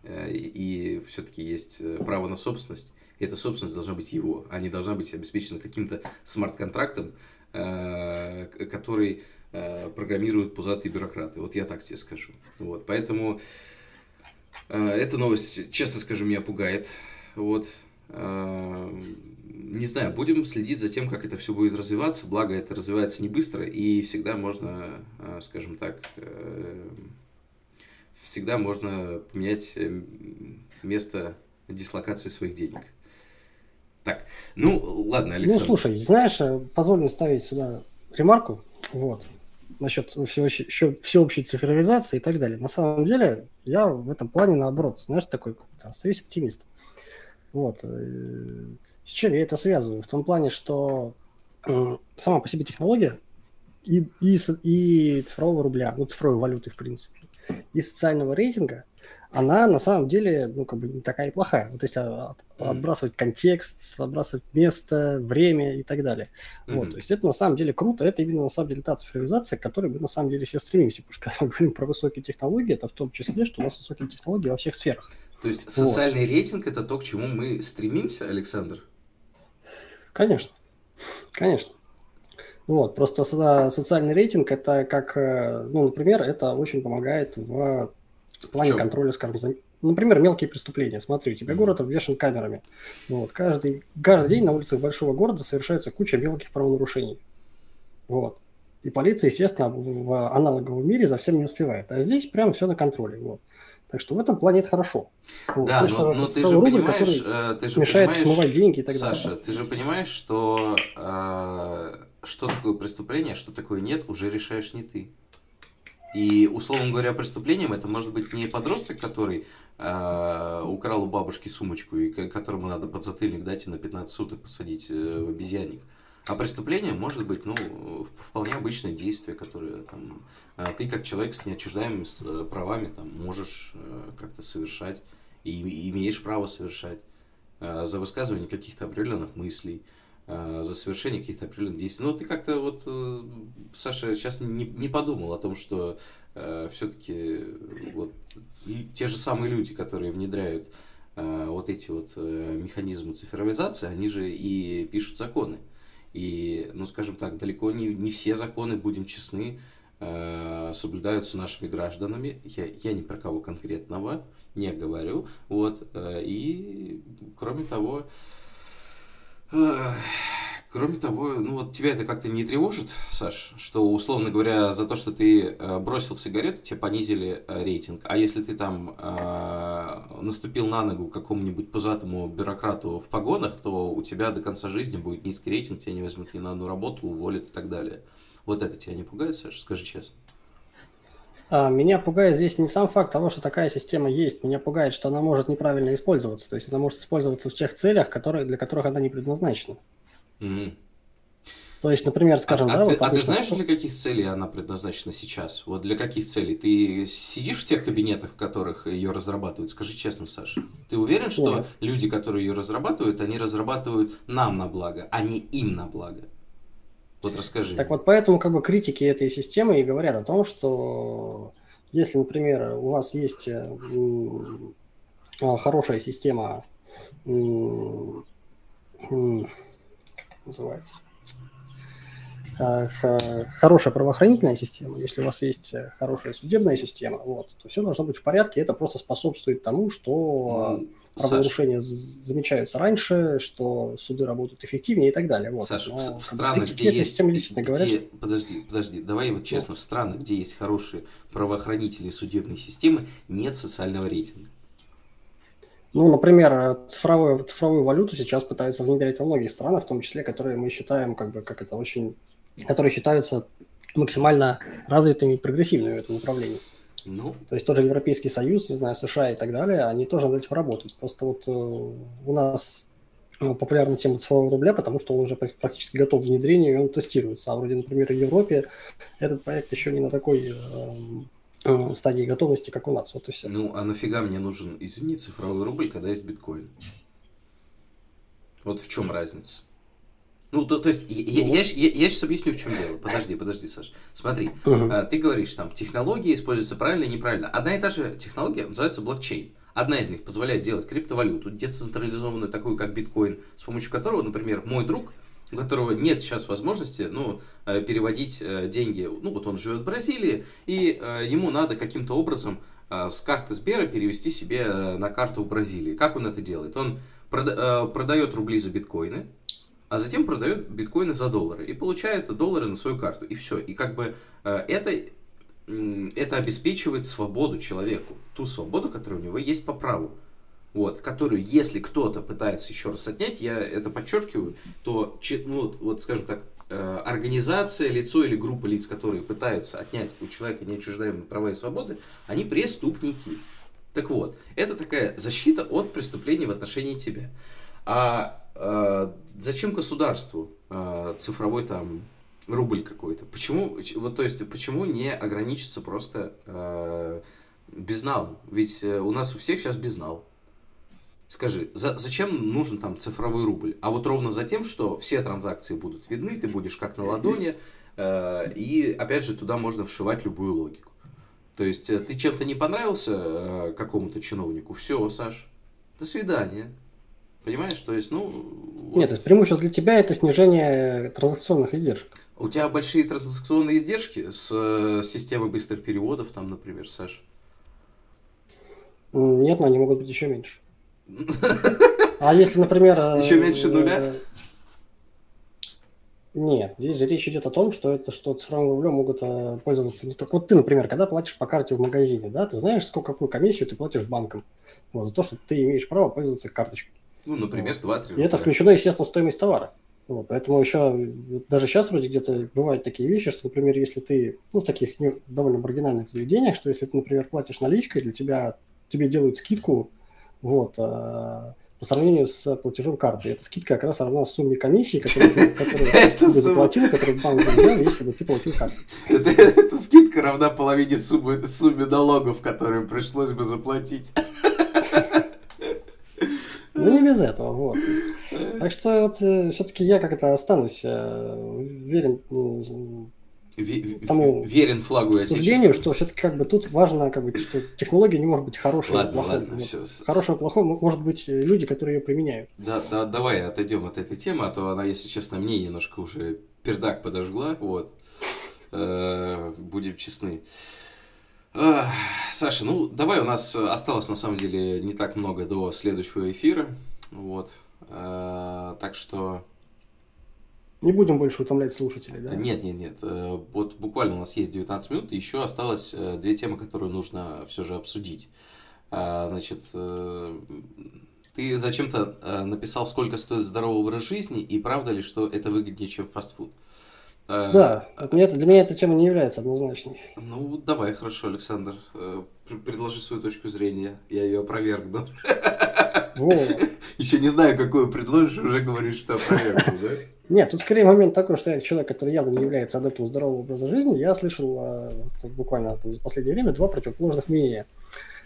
и все-таки есть право на собственность. И эта собственность должна быть его, а не должна быть обеспечена каким-то смарт-контрактом, который программируют пузатые бюрократы. Вот я так тебе скажу. Вот, поэтому Э, эта новость, честно скажу, меня пугает. Вот. Э, не знаю, будем следить за тем, как это все будет развиваться. Благо, это развивается не быстро, и всегда можно, э, скажем так, всегда можно поменять место дислокации своих денег. Так, ну ладно, ну, Александр. Ну, слушай, знаешь, позволь мне ставить сюда ремарку. Вот насчет всеобщей, всеобщей цифровизации и так далее. На самом деле, я в этом плане наоборот, знаешь, такой, там, остаюсь оптимистом. Вот. Э, с чем я это связываю? В том плане, что э, сама по себе технология и, и, и цифрового рубля, ну, цифровой валюты, в принципе, и социального рейтинга – она на самом деле, ну, как бы не такая и плохая. Вот если от, отбрасывать контекст, отбрасывать место, время и так далее. Mm-hmm. Вот, то есть это на самом деле круто, это именно на самом деле та цифровизация, к которой мы на самом деле все стремимся. Потому что когда мы говорим про высокие технологии, это в том числе, что у нас высокие технологии во всех сферах. То есть социальный вот. рейтинг это то, к чему мы стремимся, Александр? Конечно. Конечно. Вот, просто социальный рейтинг это как, э, ну, например, это очень помогает в в плане в контроля, скажем, за... Например, мелкие преступления. Смотри, у тебя mm-hmm. город обвешен камерами. Вот. Каждый, каждый день на улицах большого города совершается куча мелких правонарушений. Вот. И полиция, естественно, в аналоговом мире за всем не успевает. А здесь прямо все на контроле. Вот. Так что в этом плане это хорошо. Вот. Да, но, но ты же рубль, понимаешь, э, ты же мешает понимаешь, смывать деньги и так Саша, далее. Саша, ты же понимаешь, что э, что такое преступление, что такое нет, уже решаешь не ты. И, условно говоря, преступлением это может быть не подросток, который э, украл у бабушки сумочку, и которому надо подзатыльник дать и на 15 суток посадить э, в обезьянник. А преступление может быть, ну, вполне обычное действие, которое там, э, ты как человек с неотчуждаемыми э, правами там, можешь э, как-то совершать и, и имеешь право совершать за высказывание каких-то определенных мыслей, за совершение каких-то определенных действий. Но ты как-то вот, э, Саша, сейчас не, не подумал о том, что э, все-таки вот те же самые люди, которые внедряют э, вот эти вот э, механизмы цифровизации, они же и пишут законы. И, ну, скажем так, далеко не, не все законы, будем честны, э, соблюдаются нашими гражданами. Я, я ни про кого конкретного не говорю. Вот. Э, и, кроме того, э, Кроме того, ну вот тебя это как-то не тревожит, Саш, что, условно говоря, за то, что ты э, бросил сигарету, тебе понизили э, рейтинг. А если ты там э, наступил на ногу какому-нибудь пузатому бюрократу в погонах, то у тебя до конца жизни будет низкий рейтинг, тебя не возьмут ни на одну работу, уволят и так далее. Вот это тебя не пугает, Саша? Скажи честно. А, меня пугает здесь не сам факт того, что такая система есть. Меня пугает, что она может неправильно использоваться. То есть она может использоваться в тех целях, которые, для которых она не предназначена. Mm-hmm. То есть, например, скажем, а, да, а, вот ты, а ты обычно знаешь, для каких целей она предназначена сейчас? Вот для каких целей? Ты сидишь в тех кабинетах, в которых ее разрабатывают? Скажи честно, Саша. Ты уверен, что Нет. люди, которые ее разрабатывают, они разрабатывают нам на благо, а не им на благо? Вот расскажи. Так вот, поэтому как бы критики этой системы и говорят о том, что если, например, у вас есть э, а, хорошая система, называется, А, хорошая правоохранительная система, если у вас есть э, хорошая судебная система, вот, то все должно быть в порядке. Это просто способствует тому, что правонарушения з- замечаются раньше, что суды работают эффективнее и так далее. Вот. Саша, в, Но, в бы, странах, где есть... действительно говорят, где- что Подожди, подожди, давай вот честно, в странах, где есть хорошие правоохранители и судебные системы, нет социального рейтинга. Ну, например, цифровую, цифровую валюту сейчас пытаются внедрять во многих странах, в том числе, которые мы считаем, как бы, как это очень, которые считаются максимально развитыми и прогрессивными в этом направлении. Ну, То есть тот же Европейский Союз, не знаю, США и так далее, они тоже над этим работают. Просто вот э, у нас э, популярна тема цифрового рубля, потому что он уже прак- практически готов к внедрению, и он тестируется. А вроде, например, в Европе этот проект еще не на такой э, э, стадии готовности, как у нас. Вот и все. ну, а нафига мне нужен, извини, цифровой рубль, когда есть биткоин? Вот в чем разница? Ну, то, то есть, я, я, я, я сейчас объясню, в чем дело. Подожди, подожди, Саш. Смотри, а, ты говоришь, там, технологии используются правильно и неправильно. Одна и та же технология называется блокчейн. Одна из них позволяет делать криптовалюту, децентрализованную, такую как биткоин, с помощью которого, например, мой друг, у которого нет сейчас возможности ну, э, переводить э, деньги, ну вот он живет в Бразилии, и э, ему надо каким-то образом с карты Сбера перевести себе на карту в Бразилии. Как он это делает? Он прода- продает рубли за биткоины, а затем продает биткоины за доллары и получает доллары на свою карту. И все. И как бы э, это, это обеспечивает свободу человеку. Ту свободу, которая у него есть по праву. Вот, которую, если кто-то пытается еще раз отнять, я это подчеркиваю, то, ну, вот, вот, скажем так, э, организация, лицо или группа лиц, которые пытаются отнять у человека неотчуждаемые права и свободы, они преступники. Так вот, это такая защита от преступлений в отношении тебя. А зачем государству э, цифровой там рубль какой-то? Почему, вот, то есть, почему не ограничиться просто э, безналом? Ведь э, у нас у всех сейчас безнал. Скажи, за- зачем нужен там цифровой рубль? А вот ровно за тем, что все транзакции будут видны, ты будешь как на ладони, э, и опять же туда можно вшивать любую логику. То есть э, ты чем-то не понравился э, какому-то чиновнику, все, Саш, до свидания. Понимаешь, то есть, ну... вот. Нет, преимущество для тебя это снижение транзакционных издержек. У тебя большие транзакционные издержки с э, системой быстрых переводов, там, например, Саш. Нет, но они могут быть еще меньше. А если, например... э, Еще меньше нуля? э, Нет, здесь же речь идет о том, что это что цифровым рублем могут пользоваться не только... Вот ты, например, когда платишь по карте в магазине, да, ты знаешь, сколько какую комиссию ты платишь банкам вот, за то, что ты имеешь право пользоваться карточкой. Ну, например, 2-3 И это включено, естественно, в стоимость товара. Вот, поэтому еще вот даже сейчас вроде где-то бывают такие вещи, что, например, если ты ну, в таких не- довольно маргинальных заведениях, что если ты, например, платишь наличкой, для тебя тебе делают скидку вот, а, по сравнению с платежом карты. Эта скидка как раз равна сумме комиссии, которую ты, которую заплатил, которую банк взял, если бы ты платил картой. Это, эта скидка равна половине суммы, налогов, которые пришлось бы заплатить. Ну, не без этого, вот. Так что вот все-таки я как-то останусь э, уверен ну, Тому Верен флагу суждению, что все-таки как бы тут важно, как бы, что технология не может быть хорошей Ладно, плохой. ладно, Вот все. Хорошим и плохим может быть э, люди, которые ее применяют. Да, да, давай отойдем от этой темы, а то она, если честно, мне немножко уже пердак подожгла. Вот. Э, Будем честны. Саша, ну давай, у нас осталось на самом деле не так много до следующего эфира. Вот. Э, Так что Не будем больше утомлять слушателей, да? Нет, нет, нет. Э, Вот буквально у нас есть 19 минут, и еще осталось э, две темы, которые нужно все же обсудить. Значит, э, ты зачем-то э, написал, сколько стоит здоровый образ жизни, и правда ли, что это выгоднее, чем фастфуд? Э, Да, мне это- для меня эта тема не является однозначной. Ну, давай, хорошо, Александр. Э, пр- Предложи свою точку зрения, я ее опровергну. Еще не знаю, какую предложишь, уже говоришь, что опровергну, да? Нет, тут скорее момент такой, что я человек, который явно не является адептом здорового образа жизни, я слышал а, вот, буквально там, за последнее время два противоположных мнения.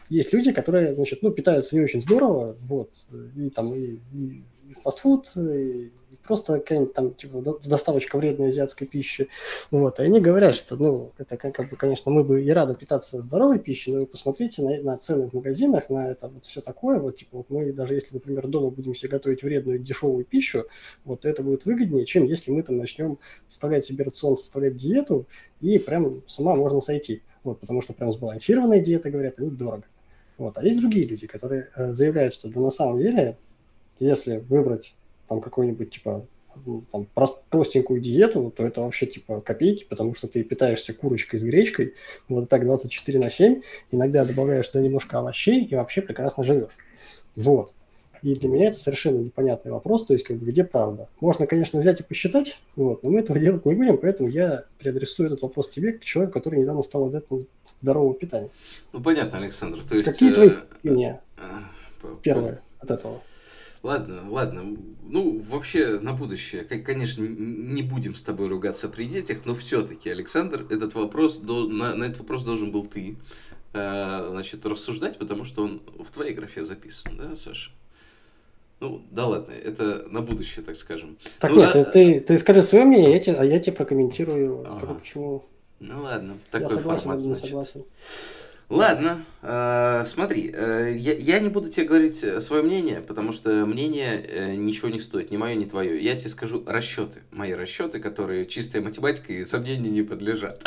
Есть люди, которые, значит, ну, питаются не очень здорово, вот, и там и, и фастфуд, и просто какая-нибудь там типа, доставочка вредной азиатской пищи. Вот. И они говорят, что, ну, это как, бы, конечно, мы бы и рады питаться здоровой пищей, но вы посмотрите на, на цены в магазинах, на это вот все такое. Вот, типа, вот мы даже если, например, дома будем себе готовить вредную дешевую пищу, вот, то это будет выгоднее, чем если мы там начнем составлять себе рацион, составлять диету, и прям с ума можно сойти. Вот, потому что прям сбалансированная диета, говорят, они дорого. Вот. А есть другие люди, которые э, заявляют, что да на самом деле, если выбрать там какую-нибудь, типа, ну, там, простенькую диету, то это вообще типа копейки, потому что ты питаешься курочкой с гречкой, вот так 24 на 7, иногда добавляешь туда немножко овощей и вообще прекрасно живешь. Вот. И для меня это совершенно непонятный вопрос, то есть как бы где правда. Можно, конечно, взять и посчитать, вот, но мы этого делать не будем, поэтому я переадресую этот вопрос тебе, как человек, который недавно стал адептом здорового питания. Ну, понятно, Александр. То есть, Какие твои мнения? Э, Первое от этого. Ладно, ладно. Ну, вообще, на будущее, конечно, не будем с тобой ругаться при детях, но все-таки, Александр, этот вопрос, на, на этот вопрос должен был ты, э, значит, рассуждать, потому что он в твоей графе записан, да, Саша? Ну, да ладно, это на будущее, так скажем. Так ну, нет, да... ты, ты скажи свое мнение, я тебе, а я тебе прокомментирую, ага. скажу, почему. Ну ладно, такой я согласен формат, не согласен. Ладно, э, смотри, э, я, я не буду тебе говорить свое мнение, потому что мнение э, ничего не стоит, ни мое, ни твое. Я тебе скажу расчеты, мои расчеты, которые чистая математика и сомнению не подлежат.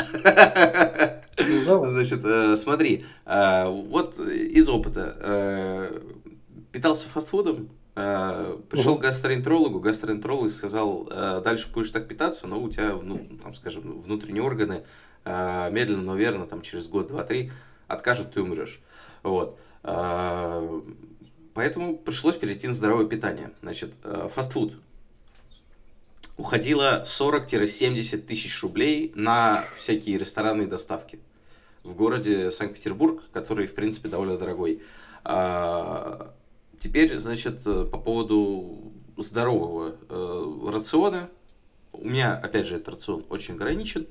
Ну, Значит, э, смотри, э, вот из опыта. Э, питался фастфудом, э, пришел к гастроэнтерологу, гастроэнтеролог сказал, э, дальше будешь так питаться, но у тебя, ну, там, скажем, внутренние органы э, медленно, но верно, там, через год, два, три откажут, ты умрешь. Вот. А, поэтому пришлось перейти на здоровое питание. Значит, э, фастфуд. Уходило 40-70 тысяч рублей на всякие ресторанные доставки в городе Санкт-Петербург, который, в принципе, довольно дорогой. А, теперь, значит, по поводу здорового э, рациона. У меня, опять же, этот рацион очень ограничен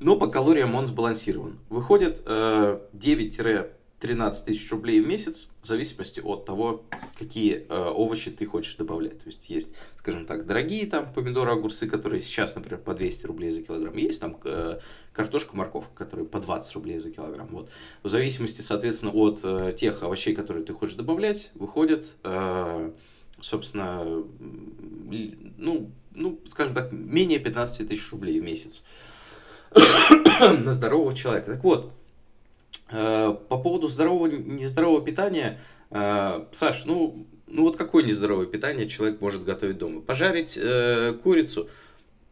но по калориям он сбалансирован. Выходит э, 9-13 тысяч рублей в месяц, в зависимости от того, какие э, овощи ты хочешь добавлять. То есть есть, скажем так, дорогие там помидоры, огурцы, которые сейчас, например, по 200 рублей за килограмм. Есть там э, картошка, морковка, которые по 20 рублей за килограмм. Вот. В зависимости, соответственно, от э, тех овощей, которые ты хочешь добавлять, выходит, э, собственно, ну, ну, скажем так, менее 15 тысяч рублей в месяц. на здорового человека. Так вот, э, по поводу здорового, нездорового питания, э, Саш, ну, ну вот какое нездоровое питание человек может готовить дома? Пожарить э, курицу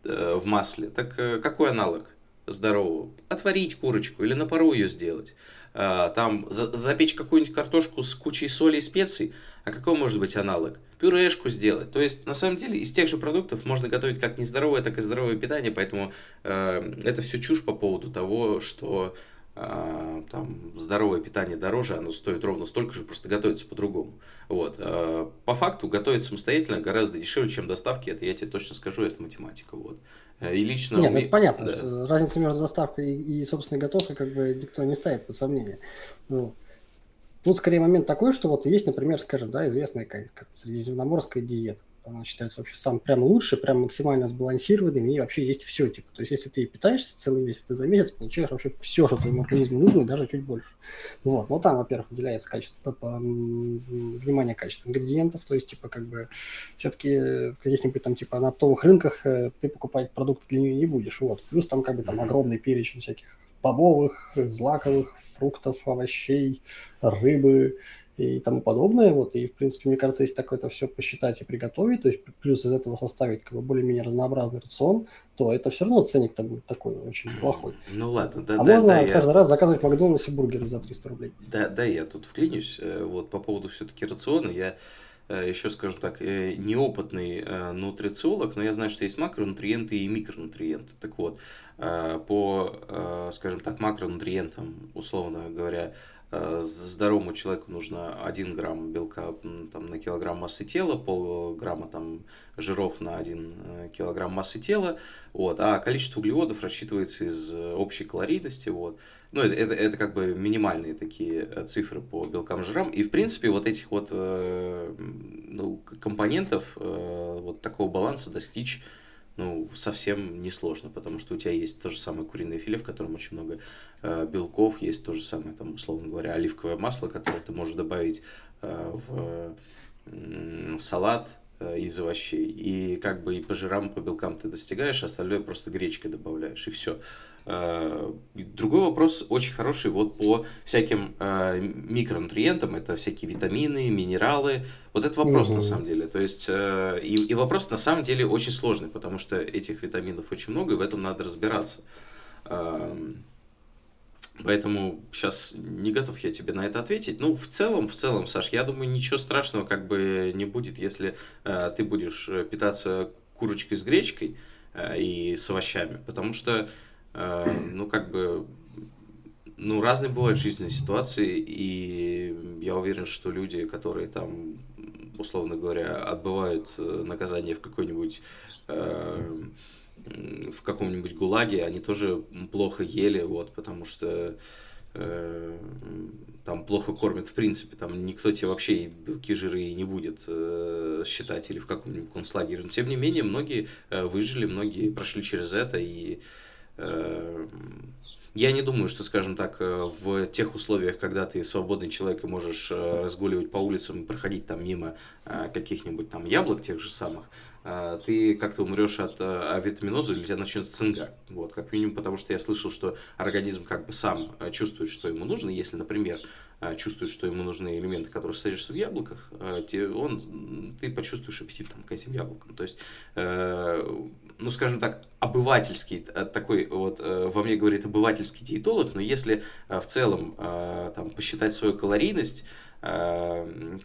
в масле, так какой аналог здорового? Отварить курочку или на пару ее сделать. Там за, запечь какую-нибудь картошку с кучей соли и специй, а какой может быть аналог? Пюрешку сделать. То есть, на самом деле, из тех же продуктов можно готовить как нездоровое, так и здоровое питание, поэтому э, это все чушь по поводу того, что э, там здоровое питание дороже, оно стоит ровно столько же, просто готовится по-другому. Вот. Э, по факту готовить самостоятельно гораздо дешевле, чем доставки, это я тебе точно скажу, это математика. Вот. Э, и лично... Нет, ну, понятно, да. разница между доставкой и, и собственной готовкой как бы никто не ставит под сомнение. Вот. Тут скорее момент такой, что вот есть, например, скажем, да, известная как, как средиземноморская диета. Она считается вообще самым прям лучшей, прям максимально сбалансированной, в ней вообще есть все, типа. То есть, если ты питаешься целый месяц, ты за месяц получаешь вообще все, что твоему организму нужно, и даже чуть больше. Вот. Но там, во-первых, уделяется качество, по, внимание качеству ингредиентов, то есть, типа, как бы, все-таки в каких-нибудь там, типа, на оптовых рынках э, ты покупать продукты для нее не будешь. Вот. Плюс там, как бы, там огромный перечень всяких бобовых, злаковых, фруктов, овощей, рыбы и тому подобное. Вот. И, в принципе, мне кажется, если так это все посчитать и приготовить, то есть плюс из этого составить как бы более-менее разнообразный рацион, то это все равно ценник-то будет такой очень плохой. Ну ладно, да. А да, можно да, каждый я... раз заказывать в Макдональдсе бургеры за 300 рублей. Да, да, я тут вклинюсь. Э, вот по поводу все-таки рациона, я э, еще, скажем так, э, неопытный нутрициолог, но я знаю, что есть макронутриенты и микронутриенты. Так вот, по, скажем так, макронутриентам, условно говоря, здоровому человеку нужно 1 грамм белка там, на килограмм массы тела, полграмма там, жиров на 1 э, килограмм массы тела, вот, а количество углеводов рассчитывается из общей калорийности. Вот. Ну, это, это, это как бы минимальные такие цифры по белкам, жирам. И, в принципе, вот этих вот ну, компонентов, вот такого баланса достичь ну, совсем несложно, потому что у тебя есть то же самое куриное филе, в котором очень много э, белков, есть то же самое, там, условно говоря, оливковое масло, которое ты можешь добавить э, в э, салат из овощей. И как бы и по жирам, и по белкам ты достигаешь, а остальное просто гречкой добавляешь, и все. Э, другой вопрос очень хороший вот по всяким э, микронутриентам, это всякие витамины, минералы. Вот это вопрос угу. на самом деле. То есть э, и, и вопрос на самом деле очень сложный, потому что этих витаминов очень много, и в этом надо разбираться. Эм, поэтому сейчас не готов я тебе на это ответить. Ну, в целом, в целом, Саш, я думаю, ничего страшного как бы не будет, если э, ты будешь питаться курочкой с гречкой э, и с овощами, потому что ну, как бы, ну, разные бывают жизненные ситуации, и я уверен, что люди, которые там, условно говоря, отбывают э, наказание в какой-нибудь э, в каком-нибудь гулаге, они тоже плохо ели, вот, потому что э, там плохо кормят в принципе, там никто тебе вообще и белки, жиры и не будет э, считать или в каком-нибудь концлагере. Но тем не менее, многие э, выжили, многие прошли через это и Эм, я не думаю, что, скажем так, э, в тех условиях, когда ты свободный человек и можешь э, разгуливать по улицам и проходить там мимо э, каких-нибудь там яблок тех же самых, ты как-то умрешь от авитаминоза или у тебя начнется цинга. Вот, как минимум, потому что я слышал, что организм как бы сам чувствует, что ему нужно. Если, например, чувствует, что ему нужны элементы, которые содержатся в яблоках, он, ты почувствуешь аппетит там, к этим яблокам. То есть ну, скажем так, обывательский, э, такой вот э, во мне говорит обывательский диетолог, но если э, в целом там посчитать свою калорийность,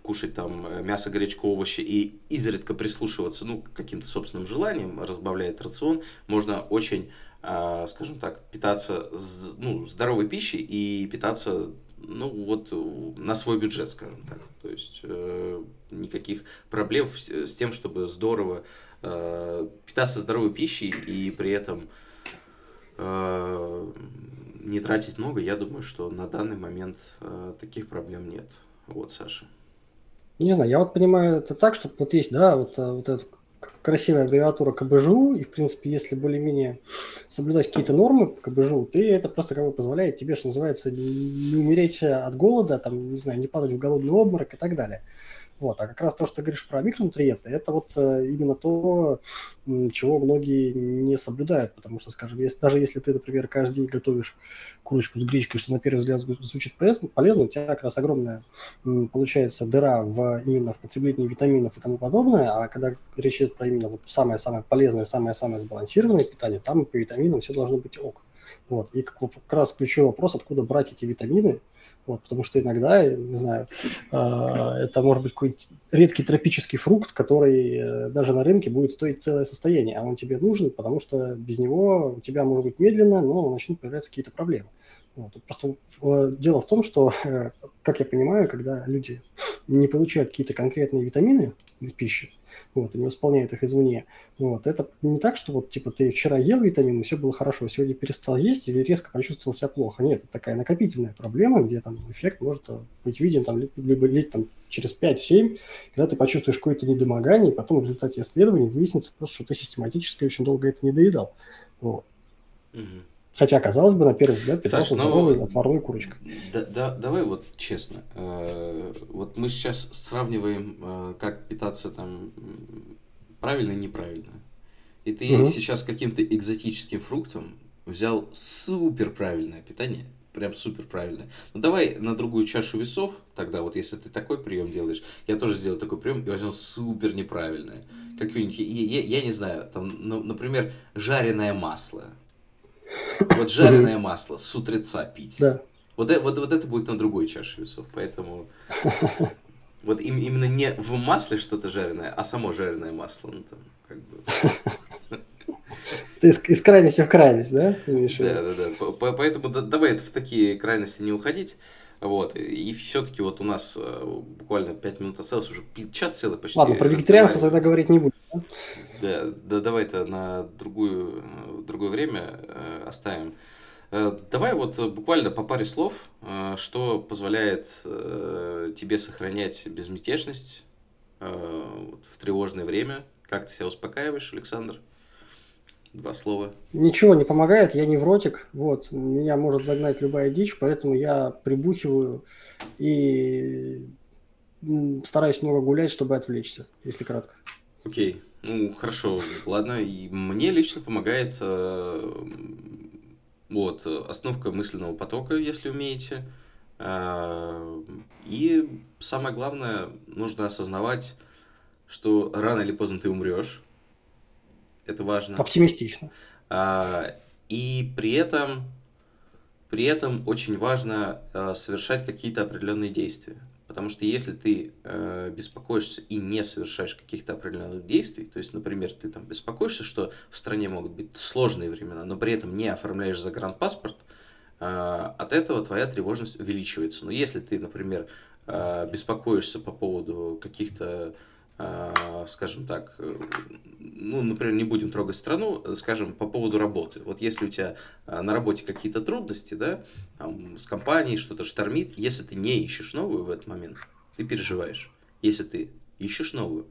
кушать там мясо, гречку, овощи и изредка прислушиваться, ну, к каким-то собственным желаниям, разбавляет рацион, можно очень, скажем так, питаться ну, здоровой пищей и питаться ну вот на свой бюджет, скажем так. То есть э, никаких проблем с тем, чтобы здорово э, питаться здоровой пищей и при этом э, не тратить много, я думаю, что на данный момент э, таких проблем нет. Вот, Саша. Не знаю, я вот понимаю это так, что вот есть, да, вот, вот эта красивая аббревиатура КБЖУ, и, в принципе, если более-менее соблюдать какие-то нормы по КБЖУ, ты это просто как бы позволяет тебе, что называется, не умереть от голода, там, не знаю, не падать в голодный обморок и так далее. Вот. А как раз то, что ты говоришь про микронутриенты, это вот э, именно то, чего многие не соблюдают, потому что, скажем, если, даже если ты, например, каждый день готовишь курочку с гречкой, что на первый взгляд звучит полезно, у тебя как раз огромная получается дыра в, именно в потреблении витаминов и тому подобное, а когда речь идет про именно вот самое-самое полезное, самое-самое сбалансированное питание, там по витаминам все должно быть ок. Вот. И как, как раз ключевой вопрос, откуда брать эти витамины, вот, потому что иногда, не знаю, э, это может быть какой-нибудь редкий тропический фрукт, который э, даже на рынке будет стоить целое состояние, а он тебе нужен, потому что без него у тебя может быть медленно, но начнут появляться какие-то проблемы. Вот. Просто э, дело в том, что, э, как я понимаю, когда люди не получают какие-то конкретные витамины из пищи, вот, и не восполняют их извне, вот, это не так, что вот, типа, ты вчера ел витамины, все было хорошо, сегодня перестал есть, и резко почувствовал себя плохо. Нет, это такая накопительная проблема, где там эффект может э, быть виден там, либо лить там через 5-7, когда ты почувствуешь какое-то недомогание, и потом в результате исследований выяснится просто, что ты систематически очень долго это не доедал. Вот. Угу. Хотя, казалось бы, на первый взгляд, питался Саш, здоровой ну, отварной курочкой. Да, да, давай вот честно. Э, вот мы сейчас сравниваем, э, как питаться там правильно и неправильно. И ты угу. сейчас каким-то экзотическим фруктом взял супер правильное питание, прям супер правильное. Ну давай на другую чашу весов, тогда вот если ты такой прием делаешь, я тоже сделаю такой прием и возьму супер неправильное. Какое-нибудь, я, я, я не знаю, там, ну, например, жареное масло вот жареное масло с утреца пить. Да. Вот, э, вот, вот это будет на другой чаше весов. Поэтому вот им, именно не в масле что-то жареное, а само жареное масло. Ну, там, как бы... Ты из, из крайности в крайность, да? Да, да, да. Поэтому да, давай в такие крайности не уходить. Вот, и все-таки вот у нас э, буквально 5 минут осталось, уже час целый почти. Ладно, про вегетарианство тогда говорить не будем. Да, да давай это на другую, э, другое время э, оставим. Давай вот буквально по паре слов, что позволяет тебе сохранять безмятежность в тревожное время. Как ты себя успокаиваешь, Александр? Два слова. Ничего не помогает, я невротик, вот, меня может загнать любая дичь, поэтому я прибухиваю и стараюсь много гулять, чтобы отвлечься, если кратко. Окей, ну хорошо, ладно, и мне лично помогает э, вот, остановка мысленного потока, если умеете, э, и самое главное, нужно осознавать, что рано или поздно ты умрешь, это важно. Оптимистично. А, и при этом, при этом очень важно а, совершать какие-то определенные действия. Потому что если ты э, беспокоишься и не совершаешь каких-то определенных действий, то есть, например, ты там беспокоишься, что в стране могут быть сложные времена, но при этом не оформляешь загранпаспорт, э, от этого твоя тревожность увеличивается. Но если ты, например, э, беспокоишься по поводу каких-то а, скажем так, э, ну, например, не будем трогать страну, скажем, по поводу работы. Вот если у тебя а, на работе какие-то трудности, да, там, с компанией что-то штормит, если ты не ищешь новую в этот момент, ты переживаешь. Если ты ищешь новую,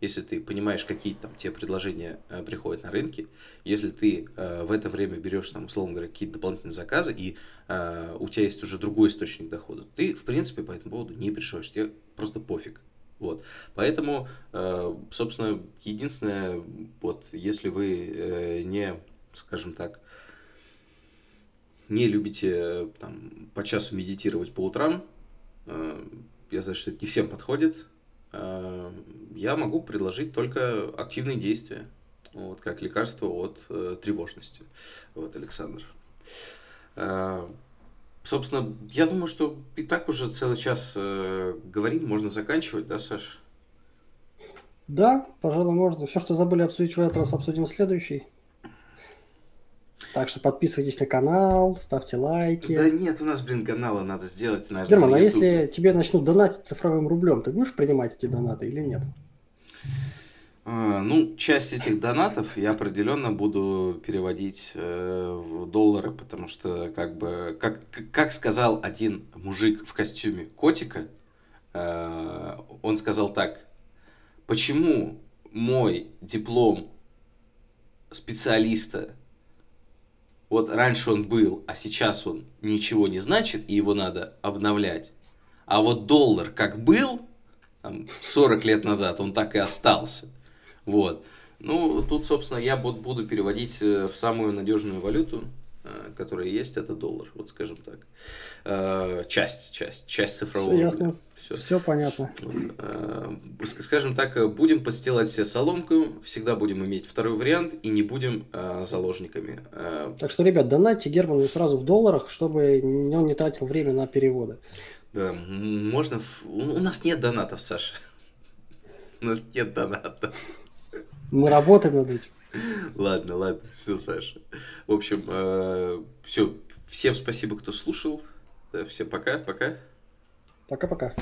если ты понимаешь, какие там те предложения э, приходят на рынке, если ты э, в это время берешь, там, условно говоря, какие-то дополнительные заказы, и э, у тебя есть уже другой источник дохода, ты, в принципе, по этому поводу не переживаешь, тебе просто пофиг. Вот. Поэтому, э, собственно, единственное, вот, если вы э, не, скажем так, не любите там, по часу медитировать по утрам, э, я знаю, что это не всем подходит, я могу предложить только активные действия, вот, как лекарство от тревожности. Вот, Александр. Собственно, я думаю, что и так уже целый час э, говорим, можно заканчивать, да, Саш? Да, пожалуй, можно. Все, что забыли обсудить в этот раз, обсудим в следующий. Так что подписывайтесь на канал, ставьте лайки. Да нет, у нас, блин, канала надо сделать, наверное, Герман, а если тебе начнут донатить цифровым рублем, ты будешь принимать эти донаты или нет? А, ну, часть этих донатов я определенно буду переводить э, в доллары, потому что, как бы, как, как сказал один мужик в костюме котика, э, он сказал так, почему мой диплом специалиста, вот раньше он был, а сейчас он ничего не значит, и его надо обновлять, а вот доллар как был, там, 40 лет назад, он так и остался – вот. Ну, тут, собственно, я буду переводить э, в самую надежную валюту, э, которая есть, это доллар, вот скажем так. Э, часть, часть, часть цифрового. Все ясно. Все, Все понятно. Скажем так, будем подстилать себе соломку, всегда будем иметь второй вариант и не будем заложниками. Так что, ребят, донатьте Герману сразу в долларах, чтобы он не тратил время на переводы. Да, можно... У нас нет донатов, Саша. У нас нет донатов. Мы работаем над этим. Ладно, ладно, все, Саша. В общем, э, все. Всем спасибо, кто слушал. Всем пока, пока. Пока-пока.